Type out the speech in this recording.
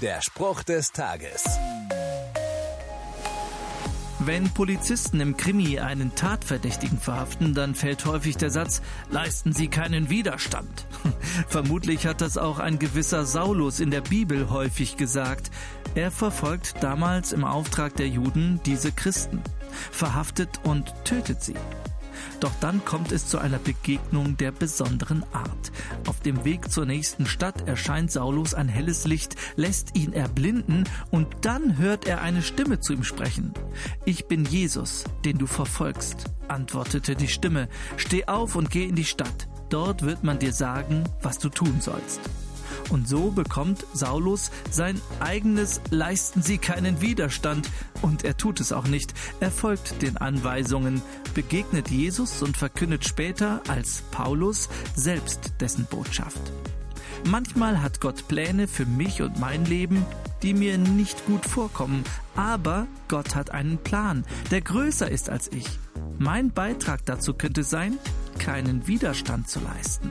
Der Spruch des Tages. Wenn Polizisten im Krimi einen Tatverdächtigen verhaften, dann fällt häufig der Satz, leisten Sie keinen Widerstand. Vermutlich hat das auch ein gewisser Saulus in der Bibel häufig gesagt. Er verfolgt damals im Auftrag der Juden diese Christen, verhaftet und tötet sie. Doch dann kommt es zu einer Begegnung der besonderen Art. Auf dem Weg zur nächsten Stadt erscheint Saulus ein helles Licht, lässt ihn erblinden und dann hört er eine Stimme zu ihm sprechen. Ich bin Jesus, den du verfolgst, antwortete die Stimme. Steh auf und geh in die Stadt. Dort wird man dir sagen, was du tun sollst. Und so bekommt Saulus sein eigenes Leisten Sie keinen Widerstand. Und er tut es auch nicht. Er folgt den Anweisungen, begegnet Jesus und verkündet später als Paulus selbst dessen Botschaft. Manchmal hat Gott Pläne für mich und mein Leben, die mir nicht gut vorkommen, aber Gott hat einen Plan, der größer ist als ich. Mein Beitrag dazu könnte sein, keinen Widerstand zu leisten.